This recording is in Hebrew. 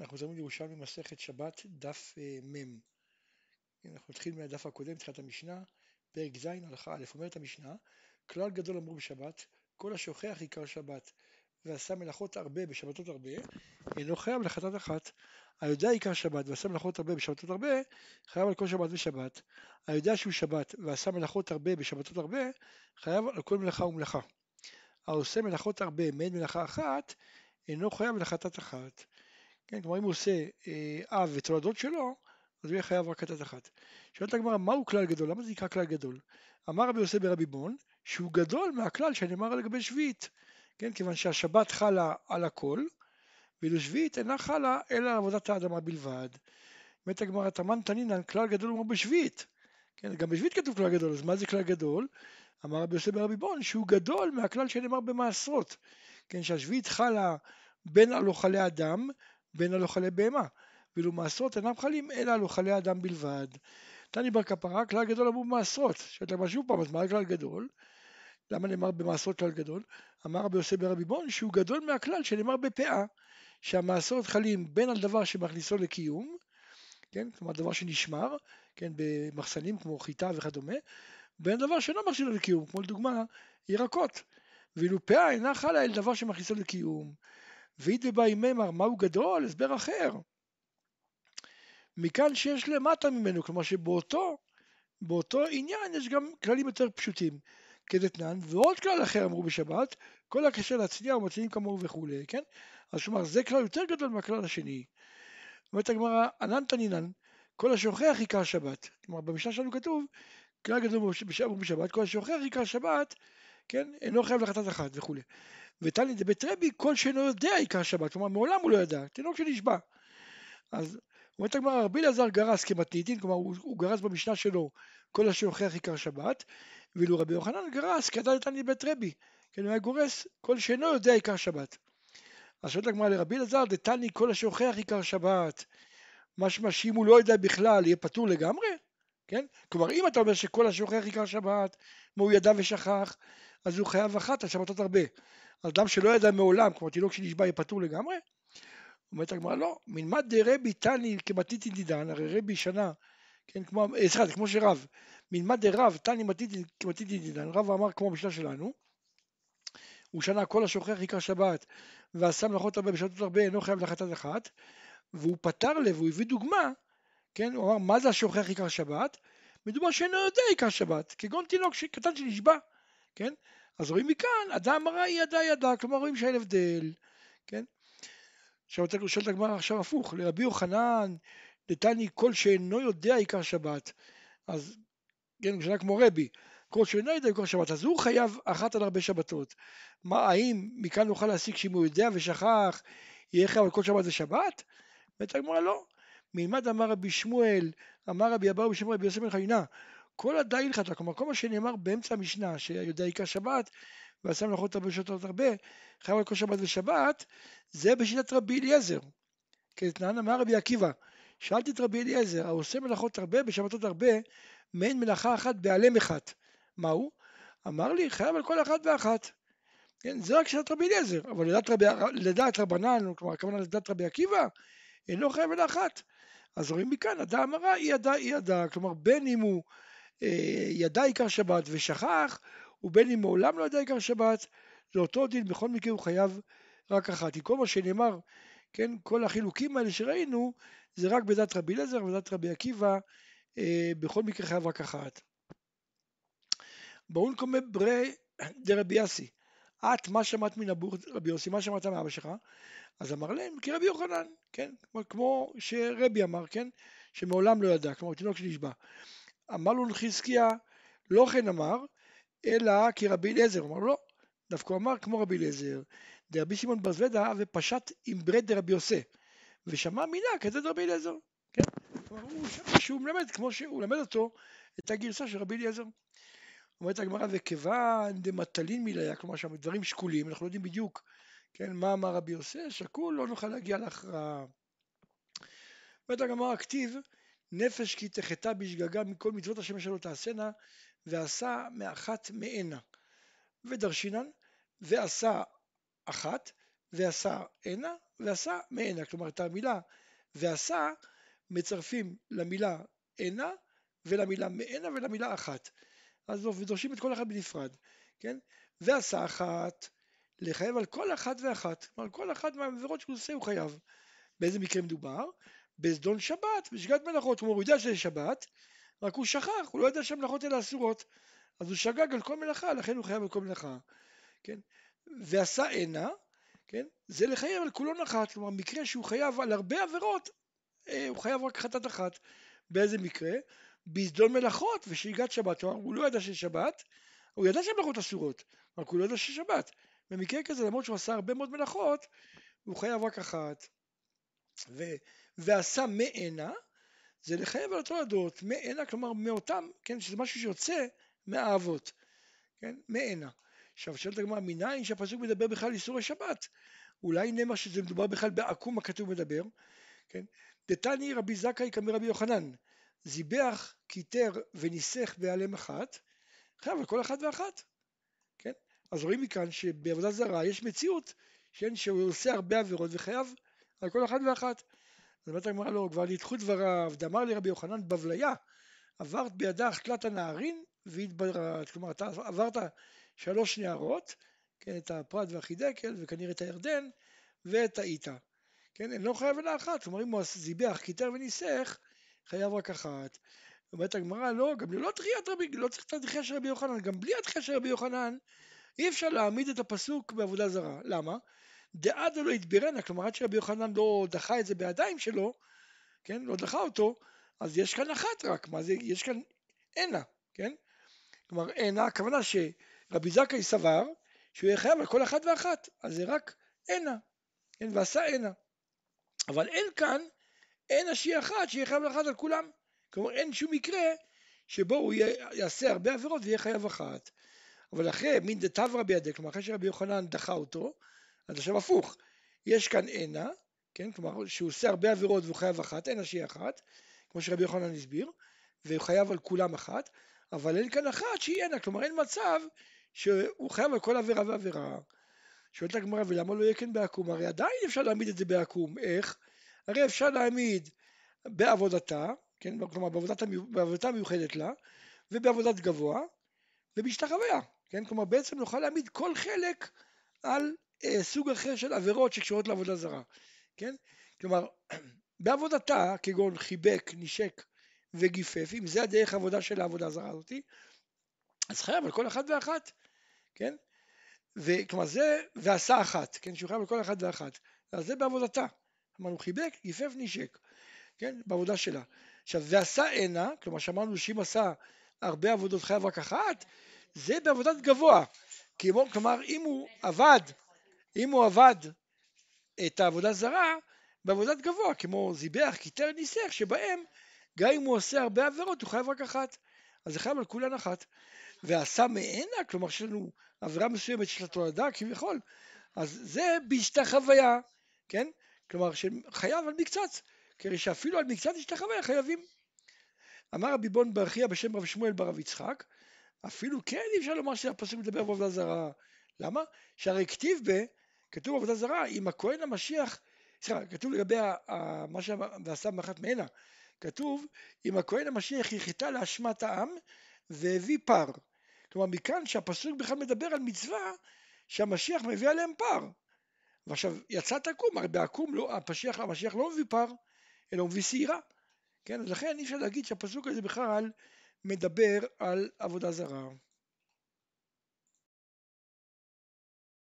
אנחנו חוזרים לירושלמי מסכת שבת דף אה, מ'. אנחנו נתחיל מהדף הקודם, תחילת המשנה, פרק ז', הלכה א', אומרת המשנה, כלל גדול אמרו בשבת, כל השוכח עיקר שבת, ועשה מלאכות הרבה בשבתות הרבה, אינו חייב לחטאת אחת. היודע עיקר שבת ועשה מלאכות הרבה בשבתות הרבה, חייב על כל שבת ושבת. היודע שהוא שבת ועשה מלאכות הרבה בשבתות הרבה, חייב על כל מלאכה ומלאכה. העושה מלאכות הרבה מעין מלאכה אחת, אינו חייב לחטאת אחת. כן, כלומר אם הוא עושה אה, אב ותולדות שלו, אז הוא יהיה חייב רק חטאת אחת. שואלת הגמרא, מהו כלל גדול? למה זה נקרא כלל גדול? אמר רבי יוסף ברבי בון, שהוא גדול מהכלל שנאמר לגבי שביעית. כן, כיוון שהשבת חלה על הכל, ואילו שביעית אינה חלה אלא על עבודת האדמה בלבד. אומרת הגמרא, תמן תנינן, כלל גדול הוא בשביעית. כן, גם בשביעית כתוב כלל גדול, אז מה זה כלל גדול? אמר רבי יוסף ברבי בון, שהוא גדול מהכלל שנאמר במעשרות. כן, שהשביעית חלה בין על אוכלי אדם בין על אוכלי בהמה, ואילו מעשרות אינם חלים אלא על אוכלי אדם בלבד. תני בר כפרה, כלל גדול אמרו במעשרות. שאתה אומר שוב פעם, אז מה הכלל גדול? למה נאמר במעשרות כלל גדול? אמר רבי יוסף ברבי בון שהוא גדול מהכלל שנאמר בפאה, שהמעשרות חלים בין על דבר שמכניסו לקיום, כן, כלומר דבר שנשמר, כן, במחסנים כמו חיטה וכדומה, בין דבר שאינו מכניסו לקיום, כמו לדוגמה ירקות, ואילו פאה אינה חלה אל דבר שמכניסו לקיום. ואידי באי מימר מהו גדול? הסבר אחר. מכאן שיש למטה ממנו, כלומר שבאותו באותו עניין יש גם כללים יותר פשוטים כדתנן, ועוד כלל אחר אמרו בשבת, כל הקשר להצניע ומצניעים כמוהו וכולי, כן? אז כלומר זה כלל יותר גדול מהכלל השני. אומרת הגמרא, אנן תנינן, כל השוכח עיקר שבת. כלומר במשנה שלנו כתוב, כלל גדול בשבת, כל השוכח עיקר שבת, כן? אינו חייב לחטאת אחת וכולי. ותני דבית רבי כל שאינו יודע עיקר שבת, כלומר מעולם הוא לא ידע, תינוק שנשבה. אז אומרת הגמרא, רבי אלעזר גרס כמתניתין, כלומר הוא, הוא גרס במשנה שלו כל השוכח עיקר שבת, ואילו רבי יוחנן גרס כהדין דתני דבית רבי, כן הוא היה גורס כל שאינו יודע עיקר שבת. אז שואלת הגמרא לרבי אלעזר דתני כל אשר הוכיח עיקר שבת, משמע שאם הוא לא יודע בכלל יהיה פטור לגמרי, כן? כלומר אם אתה אומר שכל אשר הוכיח עיקר שבת, מה הוא ידע ושכח, אז הוא חייב אחת על שבתות הרבה. אדם שלא ידע מעולם, כמו תינוק שנשבע יהיה פטור לגמרי? אומרת הגמרא לא, מלמד דרבי תני כמתיתין דידן, הרי רבי שנה, כן, כמו, אה, סליחה, זה כמו שרב, מלמד דרב תני מתיתין כמתיתין דידן, רב אמר כמו במשנה שלנו, הוא שנה כל השוכח עיקר שבת ועשה מלאכות הרבה בשבתות הרבה אינו חייב לחטאת אחת והוא פתר לב, והוא הביא דוגמה, כן, הוא אמר מה זה השוכח עיקר שבת? מדובר שאינו יודע עיקר שבת, כגון תינוק קטן שנשבע, כן, אז רואים מכאן, אדם רע ידע ידע, כלומר רואים שאין הבדל, כן? עכשיו אתה שואל את הגמרא עכשיו הפוך, לרבי יוחנן נתני כל שאינו יודע עיקר שבת, אז כן, משנה כמו רבי, כל שאינו יודע עיקר שבת, אז הוא חייב אחת על הרבה שבתות. מה, האם מכאן נוכל להסיק שאם הוא יודע ושכח, יהיה חייב על כל שבת זה שבת? ואת הגמרא לא. מלמד אמר רבי שמואל, אמר רבי אבאו בשם רבי יוסף בן חיינה, כל הדא הלכתה, כלומר כל מה שנאמר באמצע המשנה, שיודע עיקר שבת, ועשה מלאכות הרבה ושתות הרבה, חייב על כל שבת ושבת, זה בשיטת רבי אליעזר. כתנן אמר רבי עקיבא, שאלתי את רבי אליעזר, העושה מלאכות הרבה בשבתות הרבה, מעין מלאכה אחת בעלם אחת. מהו? אמר לי, חייב על כל אחת ואחת. כן, זה רק שיטת רבי אליעזר, אבל לדעת, רבי, לדעת רבנן, כלומר הכוונה לדעת רבי עקיבא, אינו חייב על אחת. אז רואים מכאן, אדם אמרה, אי ידע, אי ידע, כלומר בין אם הוא ידע עיקר שבת ושכח, ובין אם מעולם לא ידע עיקר שבת, זה אותו דין, בכל מקרה הוא חייב רק אחת. עם כל מה שנאמר, כן, כל החילוקים האלה שראינו, זה רק בדת רבי אליעזר ובדת רבי עקיבא, אה, בכל מקרה חייב רק אחת. בואו נקומי ברי דרבי יאסי, את מה שמעת מן הבור רבי יוסי, מה שמעת מאבא שלך? אז אמר להם כרבי יוחנן, כן, כמו שרבי אמר, כן, שמעולם לא ידע, כלומר תינוק שנשבע. אמר לו לחזקיה, לא כן אמר, אלא כרבי אליעזר. אמר לא, דווקא אמר כמו רבי אליעזר. דרבי שמעון בר זוודה ופשט עם ברד דרבי יוסי, ושמע מילה כזה דרבי אליעזר. כן? כלומר הוא שמע שהוא מלמד כמו שהוא למד אותו את הגרסה של רבי אליעזר. אומרת הגמרא וכיוון דמטלין מיליה, כלומר שם דברים שקולים, אנחנו לא יודעים בדיוק כן, מה אמר רבי יוסי, שקול לא נוכל להגיע להכרעה. אומרת הגמרא כתיב נפש כי תחטא בשגגה מכל מצוות השם אשר לא תעשנה, ועשה מאחת מענה. ודרשינן, ועשה אחת, ועשה הנה ועשה מהנה, כלומר את המילה ועשה מצרפים למילה הנה ולמילה מהנה ולמילה אחת. אז דורשים את כל אחד בנפרד, כן? ועשה אחת, לחייב על כל אחת ואחת, כלומר כל אחת מהעבירות שהוא עושה הוא חייב. באיזה מקרה מדובר? בזדון שבת, בשגת מלאכות, כלומר הוא יודע שזה שבת, רק הוא שכח, הוא לא יודע שהמלאכות האלה אסורות, אז הוא שגג על כל מלאכה, לכן הוא חייב על כל מלאכה, כן? ועשה הנה, כן? זה לחייב על כולון אחת, כלומר מקרה שהוא חייב על הרבה עבירות, אה, הוא חייב רק חטאת אחת. באיזה מקרה? בזדון מלאכות ושהגעת שבת, כלומר הוא לא ידע שיש שבת, הוא ידע שהמלאכות אסורות, רק הוא לא ידע שיש שבת. במקרה כזה, למרות שהוא עשה הרבה מאוד מלאכות, הוא חייב רק אחת. ו... ועשה מענה, זה לחייב על אותו הדעות, מענה, כלומר מאותם, כן, שזה משהו שיוצא מהאבות, כן, מענה. עכשיו שואלת הגמרא, מניין שהפסוק מדבר בכלל על איסורי שבת? אולי נאמר שזה מדובר בכלל בעקום הכתוב מדבר, כן? דתני רבי זכאי כמרבי יוחנן, זיבח, קיטר וניסח בעלם אחת, חייב על כל אחת ואחת, כן? אז רואים מכאן שבעבודה זרה יש מציאות, כן, שהוא עושה הרבה עבירות וחייב על כל אחת ואחת. אז אומרת הגמרא לו, כבר נדחו דבריו, דאמר לי רבי יוחנן בבליה, עברת בידך תלת הנערין והתבררת, כלומר אתה עברת שלוש נערות, כן, את הפרת והחידקל וכנראה את הירדן ואת האיתה, כן, אני לא חייב אלא אחת, כלומר אם הוא זיבח, קיטר וניסח, חייב רק אחת. אומרת הגמרא, לא, גם ללא דחיית רבי, לא צריך את הדחייה של רבי יוחנן, גם בלי הדחייה של רבי יוחנן, אי אפשר להעמיד את הפסוק בעבודה זרה. למה? דעדו לא יתבירנה, כלומר עד שרבי יוחנן לא דחה את זה בידיים שלו, כן, לא דחה אותו, אז יש כאן אחת רק, מה זה, יש כאן הנה, כן? כלומר הנה, הכוונה שרבי זכאי סבר שהוא יהיה חייב על כל אחת ואחת, אז זה רק הנה, כן, ועשה הנה. אבל אין כאן הנה שהיא אחת שיהיה חייב אחת על כולם. כלומר אין שום מקרה שבו הוא יעשה הרבה עבירות ויהיה חייב אחת. אבל אחרי מין דתברא בידי, כלומר אחרי שרבי יוחנן דחה אותו, אז עכשיו הפוך, יש כאן הנה, כן, כלומר שהוא עושה הרבה עבירות והוא חייב אחת, הנה שהיא אחת, כמו שרבי יוחנן הסביר, והוא חייב על כולם אחת, אבל אין כאן אחת שהיא הנה, כלומר אין מצב שהוא חייב על כל עבירה ועבירה. שואלת הגמרא ולמה לא יהיה כן בעקום? הרי עדיין אפשר להעמיד את זה בעקום, איך? הרי אפשר להעמיד בעבודתה, כן, כלומר בעבודתה, בעבודתה מיוחדת לה, ובעבודת גבוה, ובהשתחוויה, כן, כלומר בעצם נוכל להעמיד כל חלק על סוג אחר של עבירות שקשורות לעבודה זרה, כן? כלומר, בעבודתה, כגון חיבק, נשק וגיפף, אם זה הדרך העבודה של העבודה הזרה הזאתי, אז חייב על כל אחת ואחת, כן? וכלומר זה, ועשה אחת, כן? שהוא חייב על כל אחת ואחת. אז זה בעבודתה. אמרנו חיבק, גיפף, נשק, כן? בעבודה שלה. עכשיו, ועשה הנה, כלומר שאמרנו שאם עשה הרבה עבודות חייב רק אחת, זה בעבודת גבוה. כלומר, אם הוא עבד אם הוא עבד את העבודה זרה בעבודת גבוה, כמו זיבח, קיטר, ניסח, שבהם גם אם הוא עושה הרבה עבירות, הוא חייב רק אחת. אז זה חייב על כולן אחת. ועשה מענה, כלומר שיש לנו עבירה מסוימת של התולדה כביכול, אז זה בהשתחוויה, כן? כלומר שחייב על מקצת, כרי שאפילו על מקצת השתחוויה חייבים. אמר רבי בון ברכיה בשם רב שמואל ברב יצחק, אפילו כן אי אפשר לומר שהפסוק מדבר בעבודה זרה. למה? שהרי כתיב ב... כתוב עבודה זרה, אם הכהן המשיח, סליחה, כתוב לגבי מה שעשה מאחת מהנה, כתוב אם הכהן המשיח יחטא לאשמת העם והביא פר. כלומר מכאן שהפסוק בכלל מדבר על מצווה שהמשיח מביא עליהם פר. ועכשיו יצא תקום, הרי בעקום לא, הפשיח, המשיח לא מביא פר, אלא הוא מביא שעירה. כן, אז לכן אי אפשר להגיד שהפסוק הזה בכלל מדבר על עבודה זרה.